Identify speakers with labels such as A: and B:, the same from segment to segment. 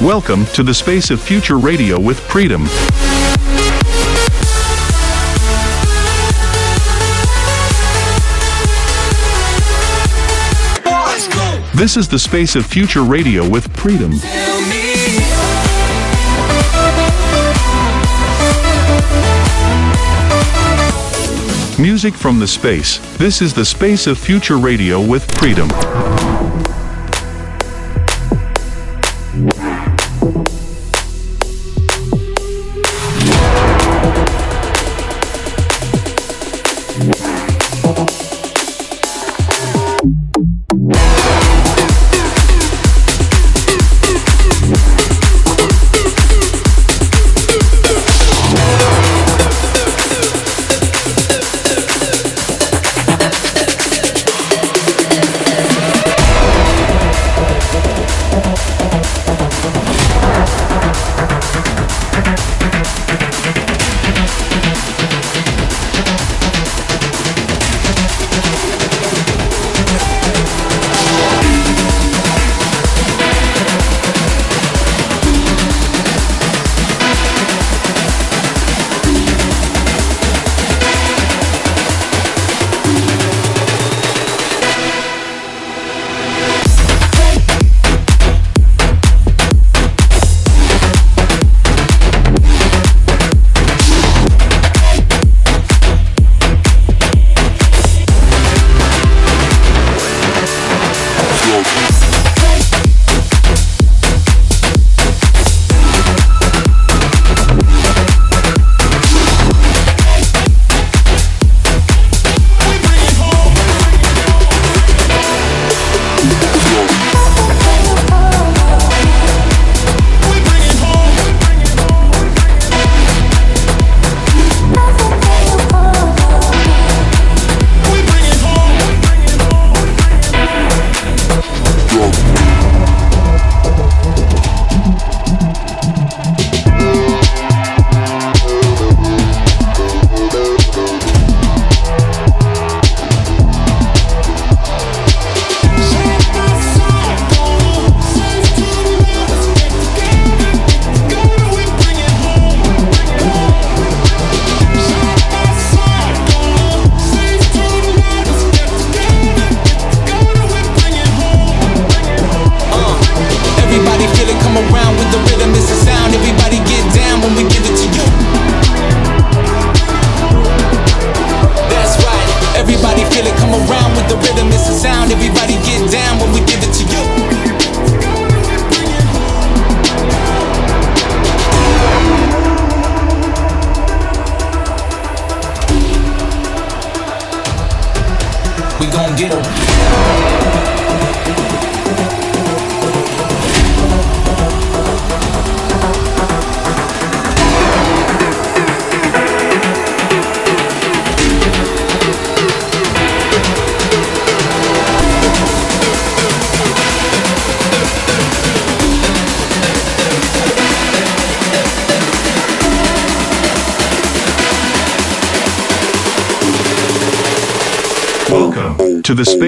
A: Welcome to the space of future radio with Freedom. This is the space of future radio with Freedom. Music from the space. This is the space of future radio with Freedom.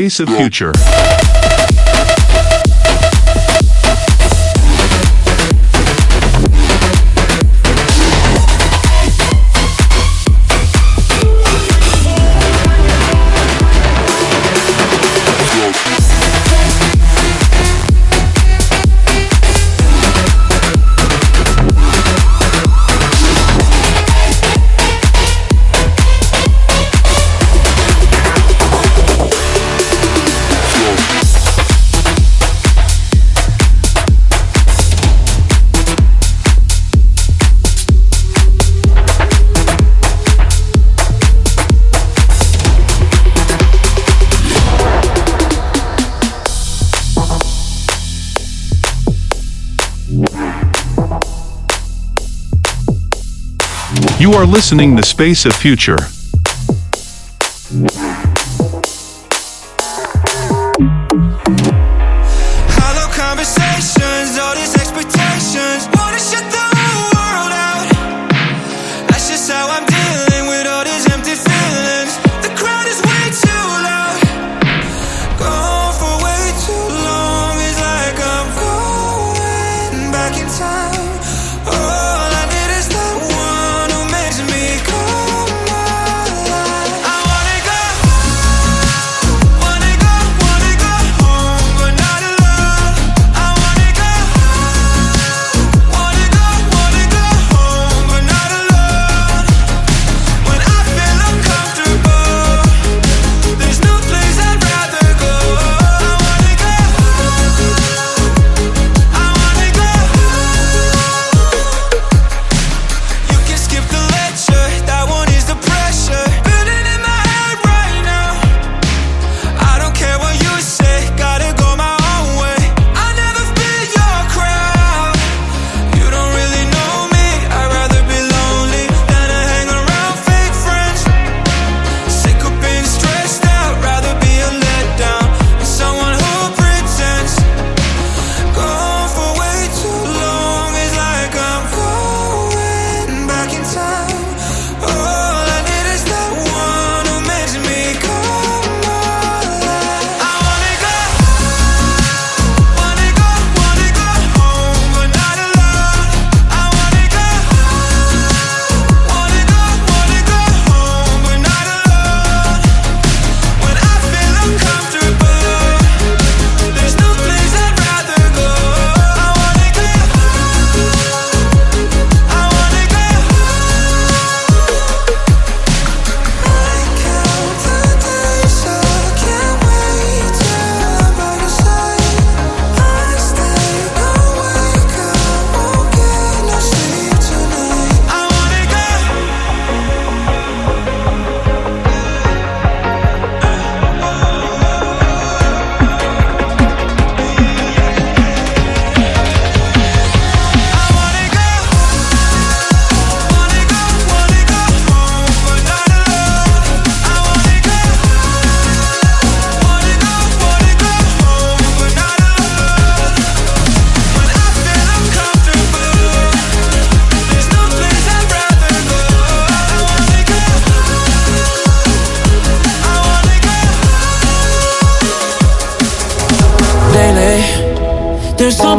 A: Space of future. You are listening the Space of Future.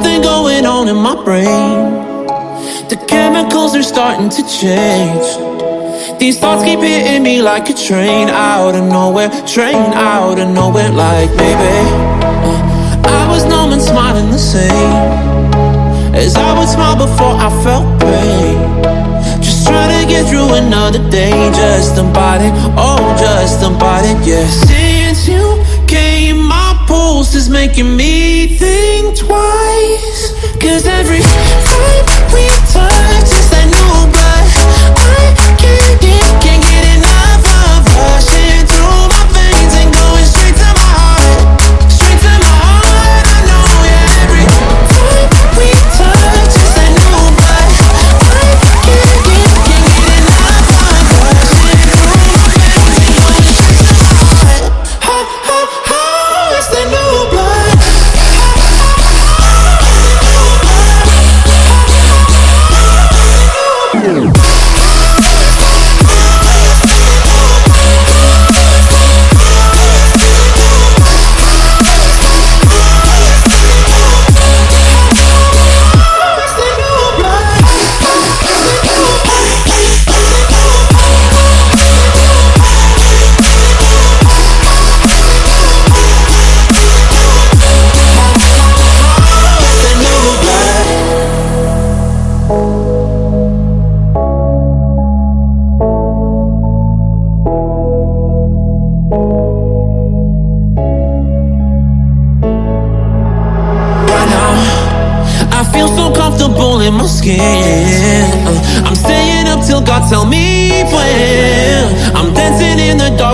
B: Something going on in my brain. The chemicals are starting to change. These thoughts keep hitting me like a train out of nowhere, train out of nowhere, like baby. Uh, I was numb and smiling the same as I would smile before I felt pain. Just trying to get through another day, just about it, oh, just about it, yeah. Came, pulse is making me think twice. Cause every time we touch,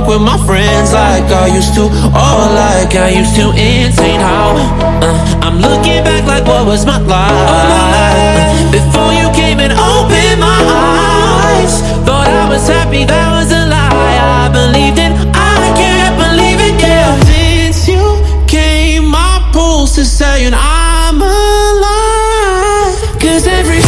B: with my friends like I used to. Oh, like I used to. Insane how uh, I'm looking back like what was my life before you came and opened my eyes. Thought I was happy, that was a lie. I believed it, I can't believe it, yeah. Since you came, my pulse is saying I'm alive. Cause every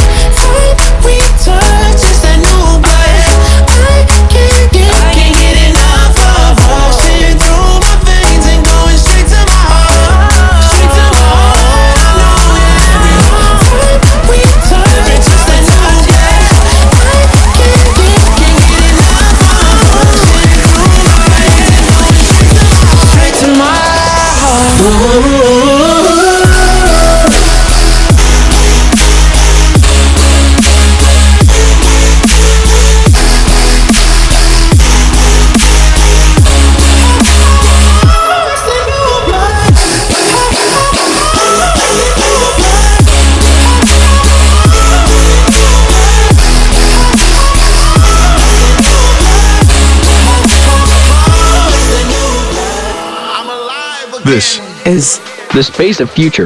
C: This
D: is
E: The space of future.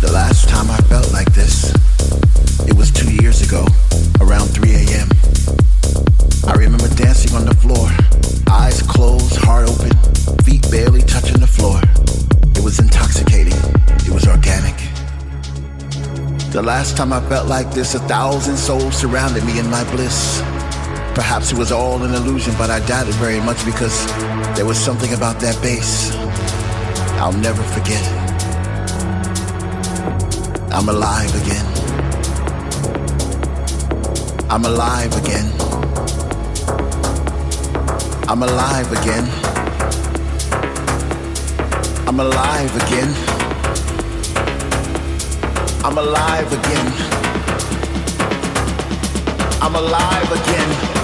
F: The last time I felt like this, it was two years ago, around 3 a.m. I remember dancing on the floor, eyes closed, heart open, feet barely touching the floor. It was intoxicating, it was organic. The last time I felt like this, a thousand souls surrounded me in my bliss. Perhaps it was all an illusion, but I doubt it very much because there was something about that bass I'll never forget. I'm alive again. I'm alive again. I'm alive again. I'm alive again. I'm alive again. I'm alive again.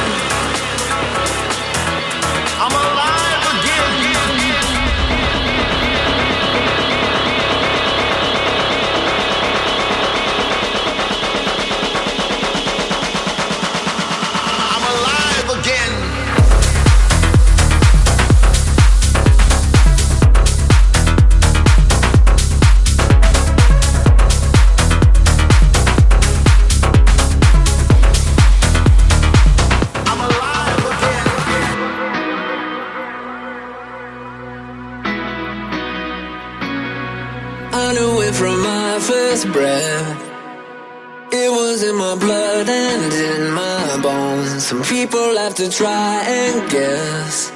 G: people have to try and guess.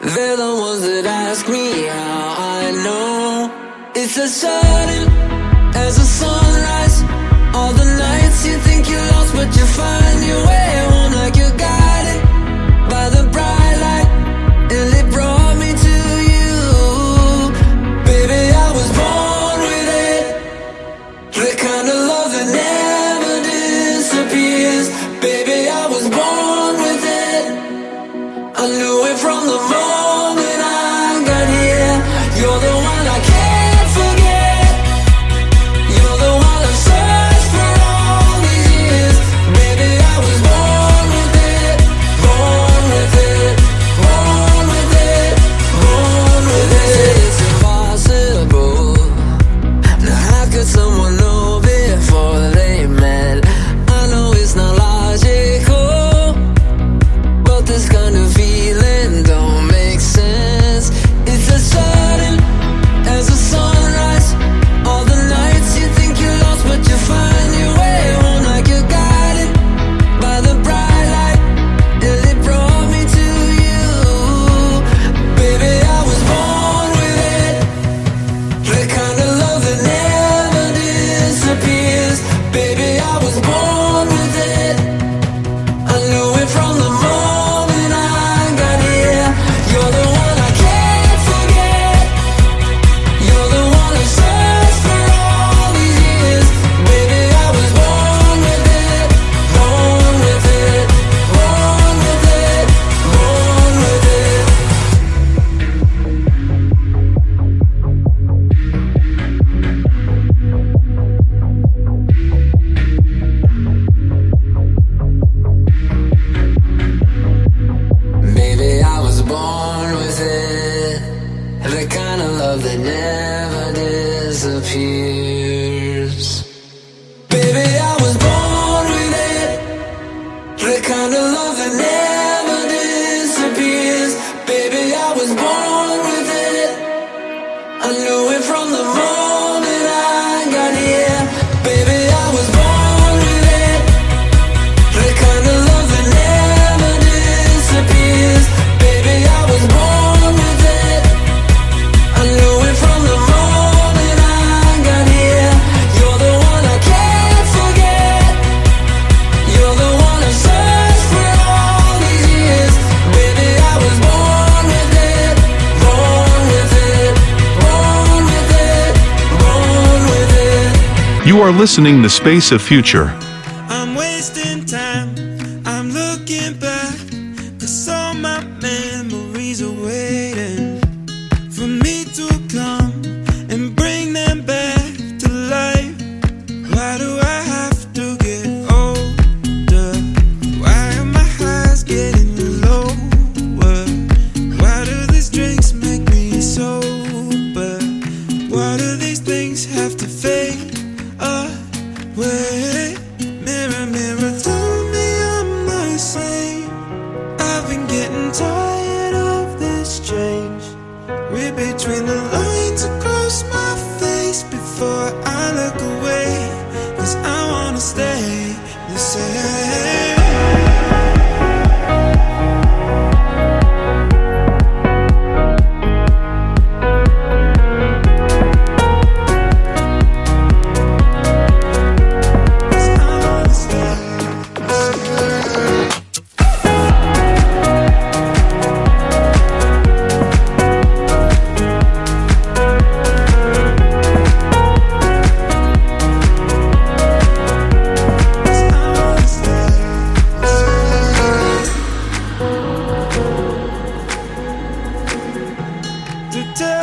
G: They're the ones that ask me how I know. It's as sudden as a sunrise. All the nights you think you lost, but you find your way home like you got.
H: are listening The Space of Future.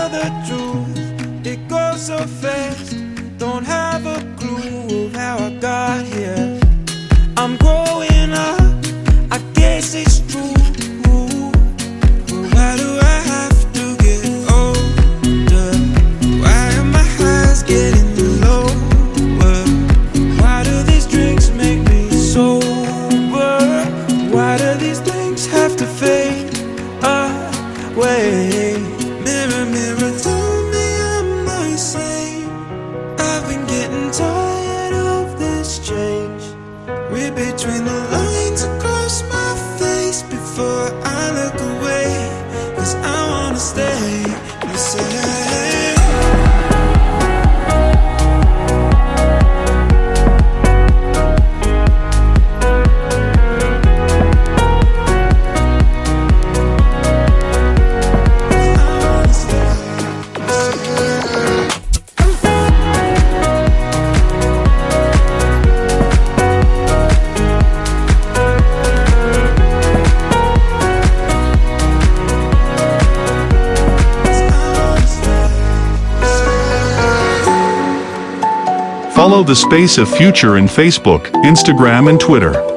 A: the truth, it goes so fast. Don't have a clue of how I got here. I'm growing. the
H: space of future in Facebook, Instagram and Twitter.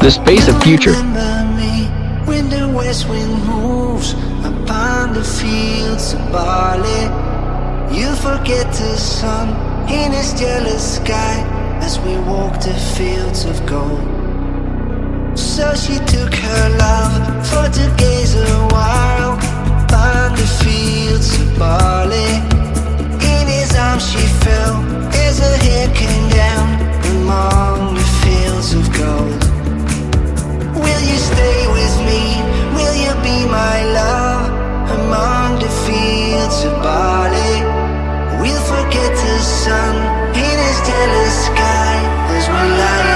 I: the
E: space of future.
J: When the west wind moves upon the fields of barley, you forget the sun in jealous sky as we walk the fields of gold.
K: So she took her love for to gaze a while upon the fields of barley. In his arms she fell as her came down among the fields of gold stay with me? Will you be my love among the fields of barley? We'll forget the sun in his stellar sky as we lie.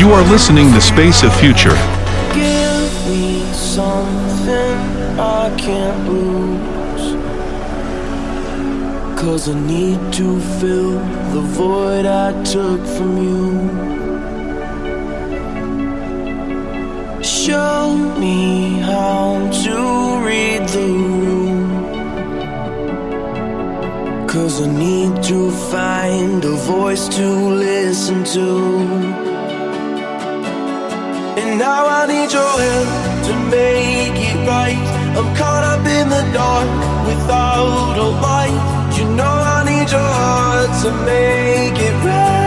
K: You
H: are listening to Space of Future.
L: Give me something I can't lose. Cause I need to fill the void I took from you. Show me how to read the room. Cause I need to find a voice to listen to. And now I need your help to make it right. I'm caught up in the dark without a light. You know I need your heart to make it right.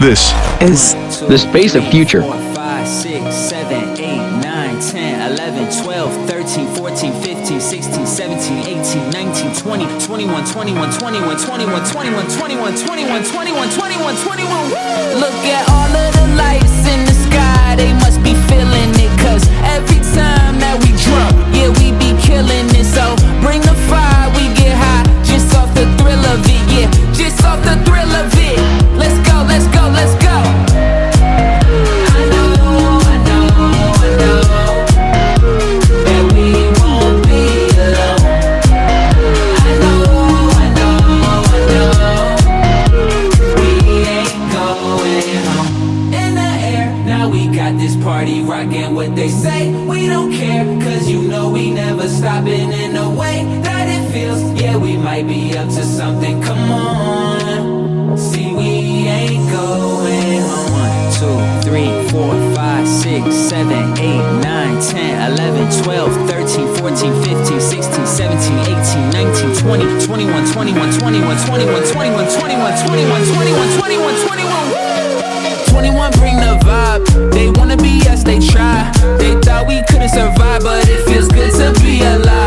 C: This
E: is the space of future.
M: 16, 17, 18, 19, 20, 21, 21, 21, 21, 21, 21, 21, 21, 21, 21,
L: 21, 21, 21, 21, 21, 21, 21, 21, 21 bring the vibe. They wanna be us, they try. They thought we couldn't survive, but it feels good to be alive.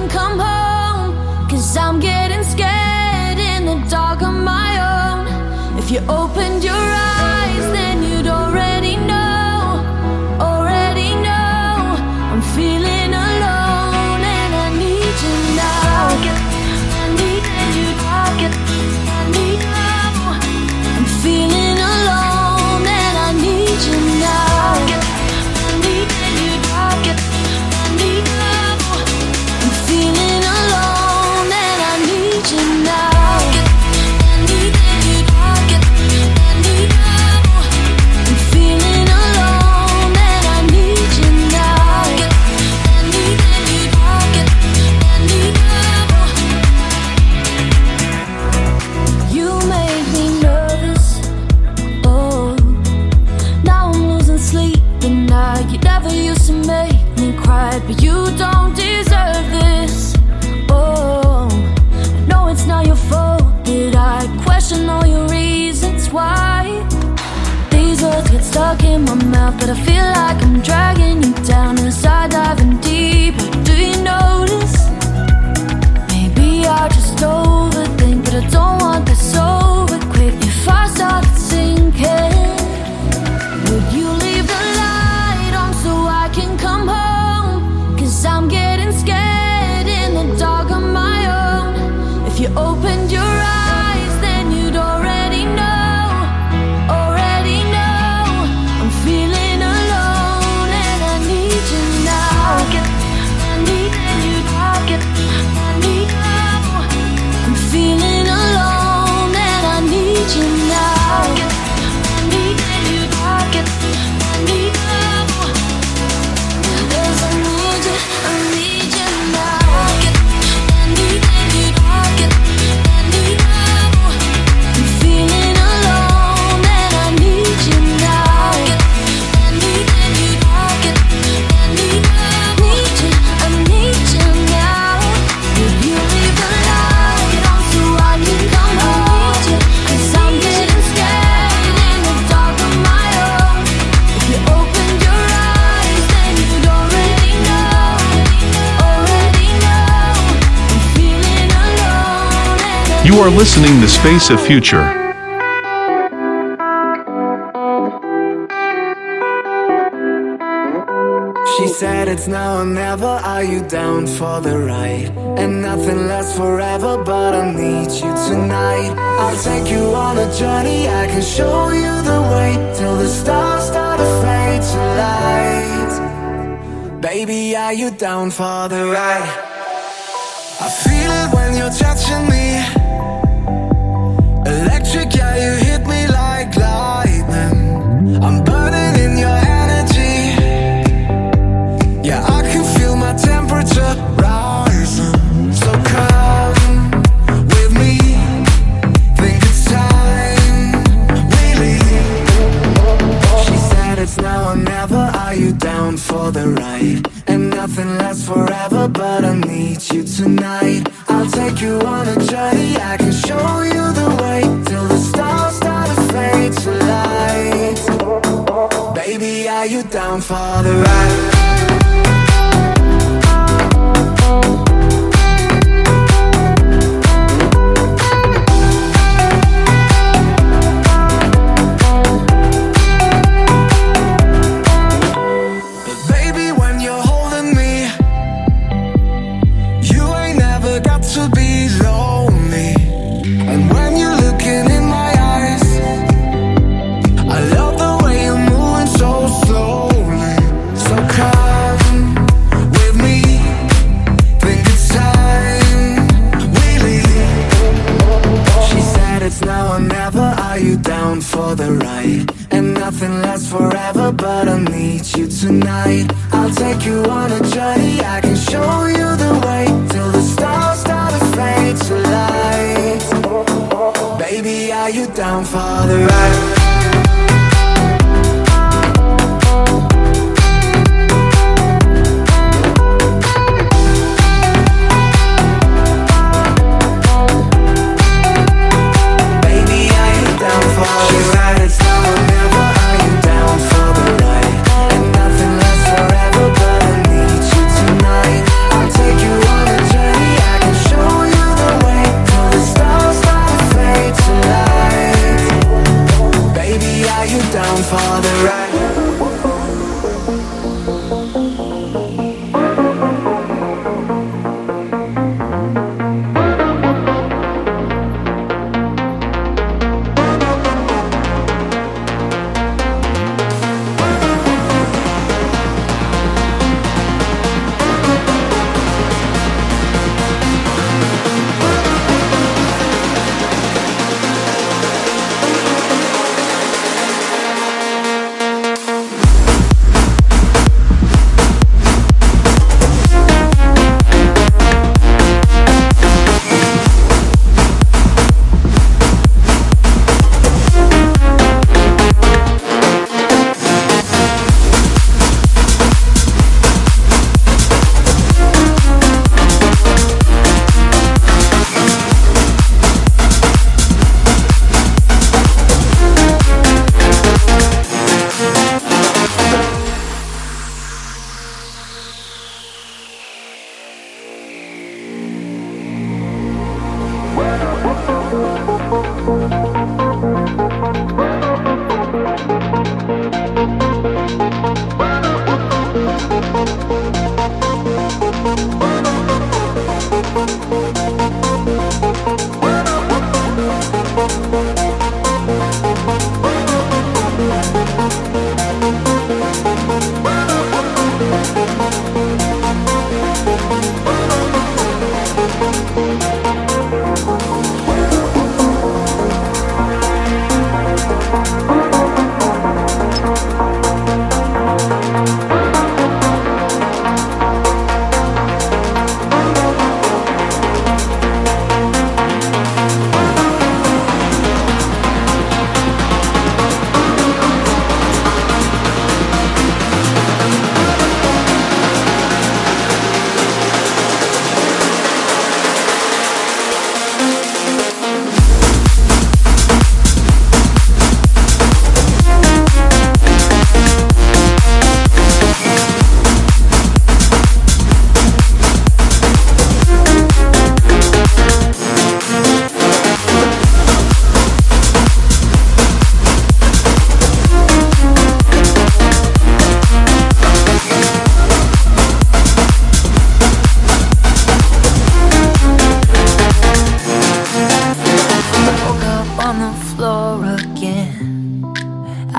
N: can come home. Cause I'm getting scared in the dark on my own. If you opened your You
H: are listening the Space of Future.
O: She said it's now or never. Are you down for the ride? And nothing lasts forever, but I need you tonight. I'll take you on a journey. I can show you the way till the stars start to fade to light. Baby, are you down for the ride? I feel it when you're touching me. The ride? And nothing lasts forever, but I need you tonight. I'll take you on a journey. I can show you the way till the stars start to fade to light. Baby, are you down for the ride?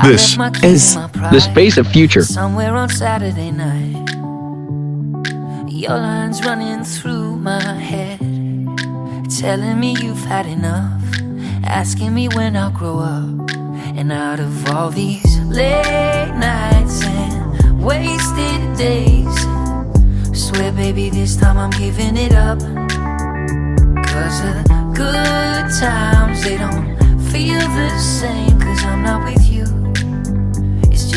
H: This
E: is the space of future.
P: Somewhere on Saturday night, your lines running through my head, telling me you've had enough, asking me when I'll grow up. And out of all these late nights and wasted days, swear, baby, this time I'm giving it up. Cause the good times, they don't feel the same, cause I'm not with you.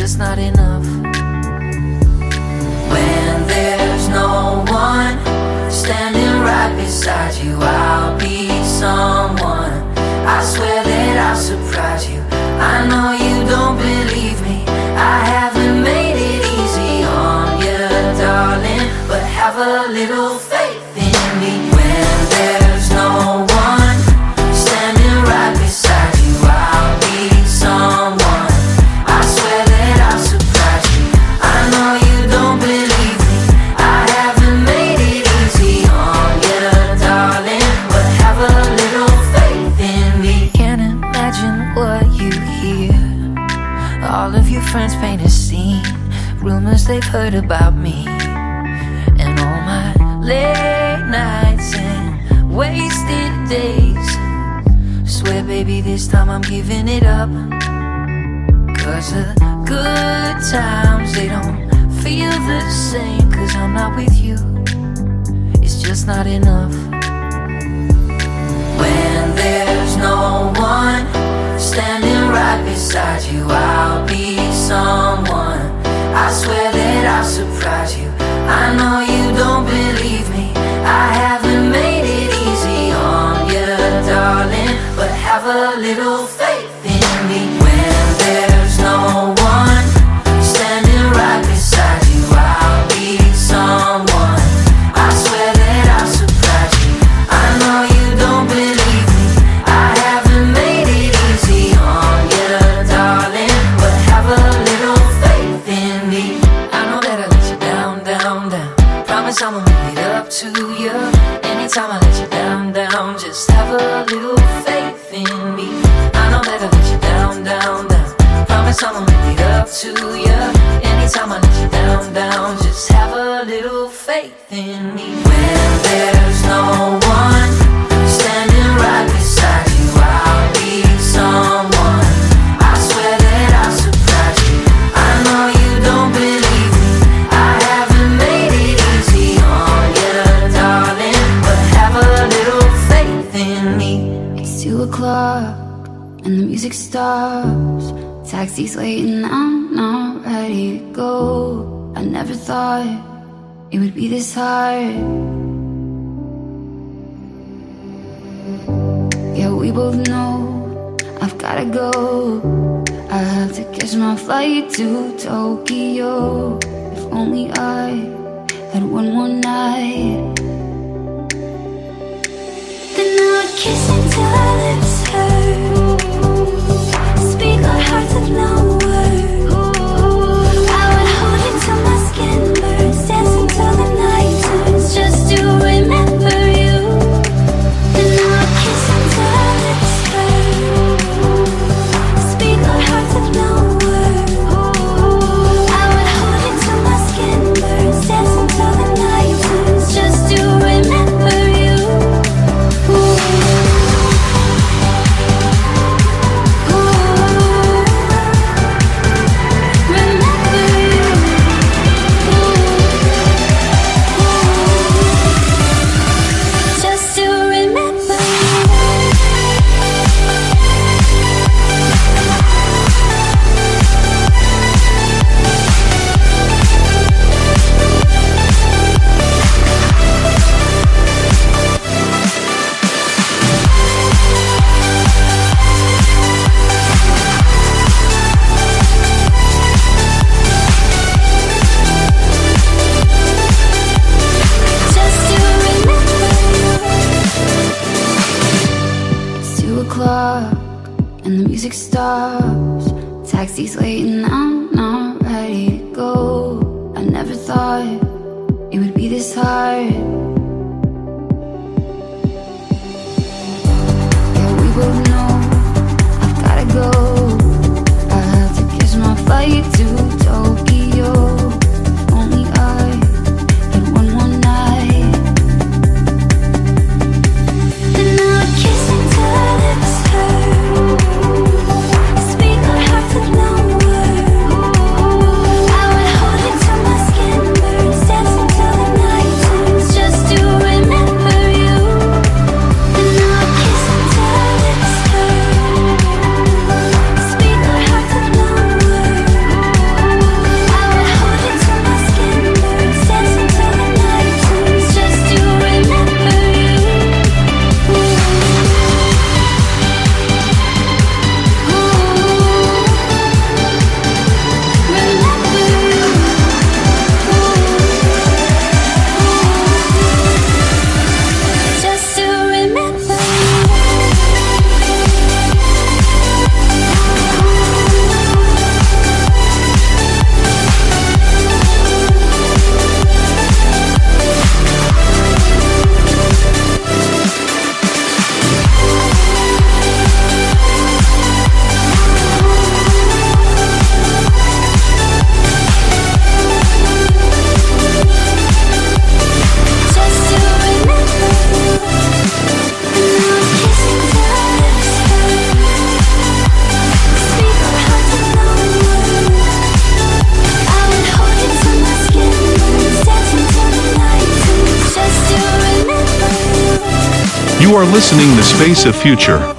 P: Just not enough. When there's no one standing right beside you, I'll be someone. I swear that I'll surprise you. I know you don't believe me. I haven't made it easy on you, darling. But have a little faith heard about me. And all my late nights and wasted days. Swear, baby, this time I'm giving it up. Cause the good times, they don't feel the same. Cause I'm not with you. It's just not enough. When there's no one standing right beside you, I'll be someone. I swear surprise you. I know you don't believe me. I haven't made it easy on you, darling. But have a little be
N: this hard. Yeah, we both know I've gotta go. I have to catch my flight to Tokyo. If only I had one more night.
Q: Then I would kiss until our lips hurt. Speak our hearts with no
H: face future.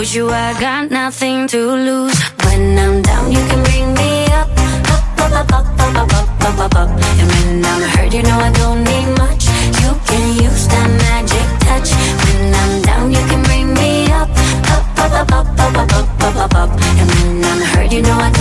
N: with you, I got nothing to lose. When I'm down, you can bring me up, up, up, up, up, up, up, up, up, up. And when I'm hurt, you know I don't need much. You can use that magic touch. When I'm down, you can bring me up, up, up, up, up, up, up, up, up, up. And when I'm hurt, you know I.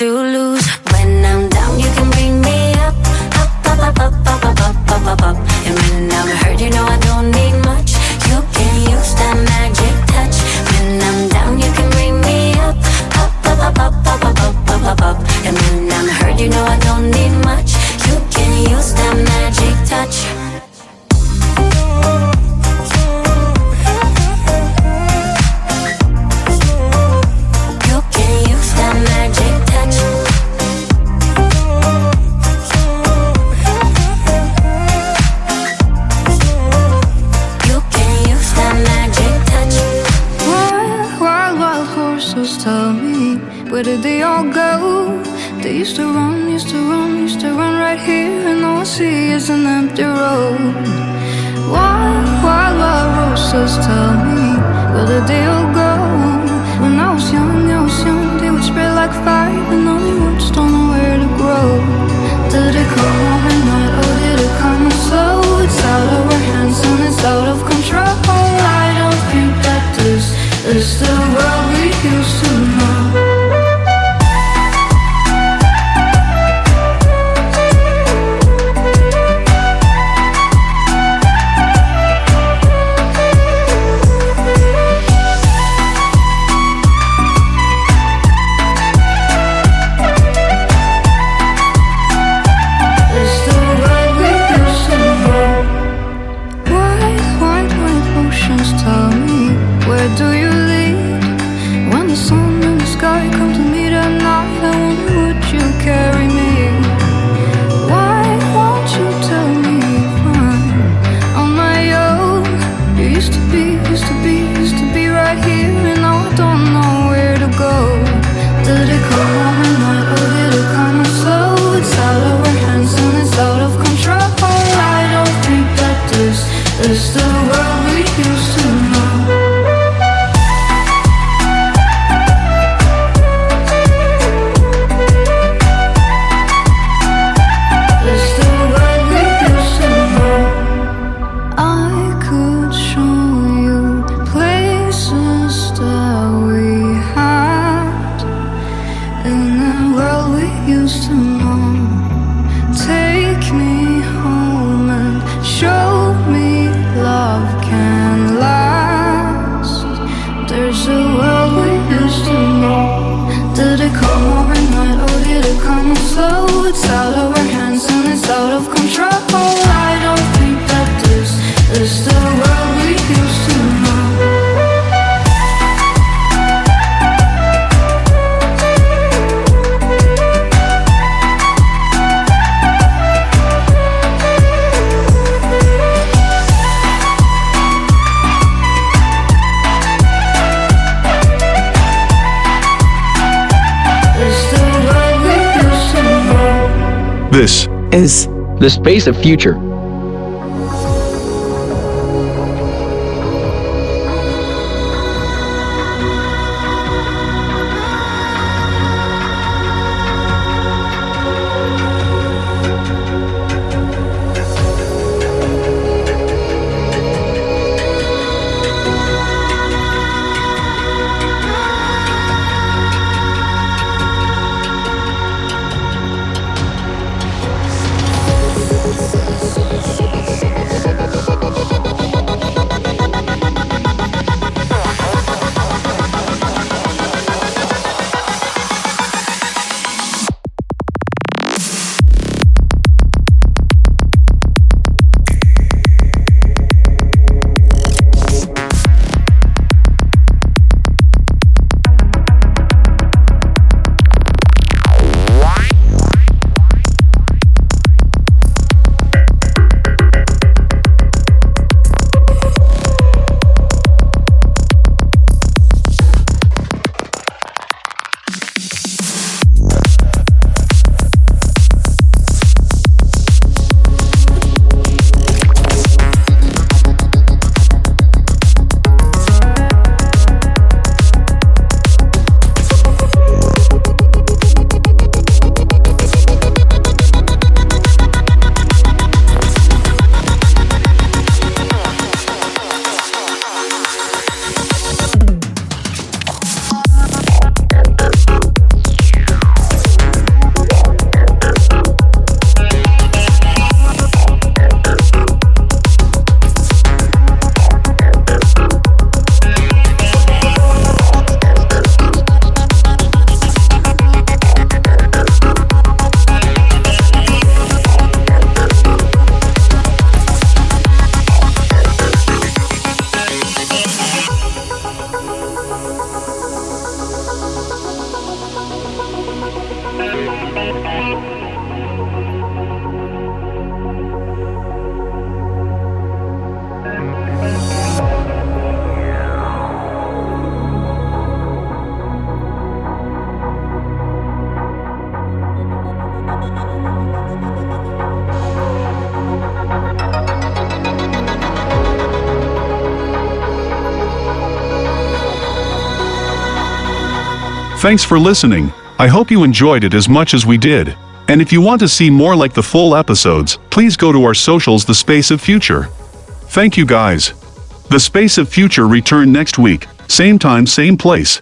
N: to lose. I
R: used to run, used to run, used to run right here And all I see is an empty road. Why, why, why, roses tell me Will the day the space of future.
C: Thanks for listening. I hope you enjoyed it as much as we did. And if you want to see more like the full episodes, please go to our socials The Space of Future. Thank you guys. The Space of Future return next week, same time same place.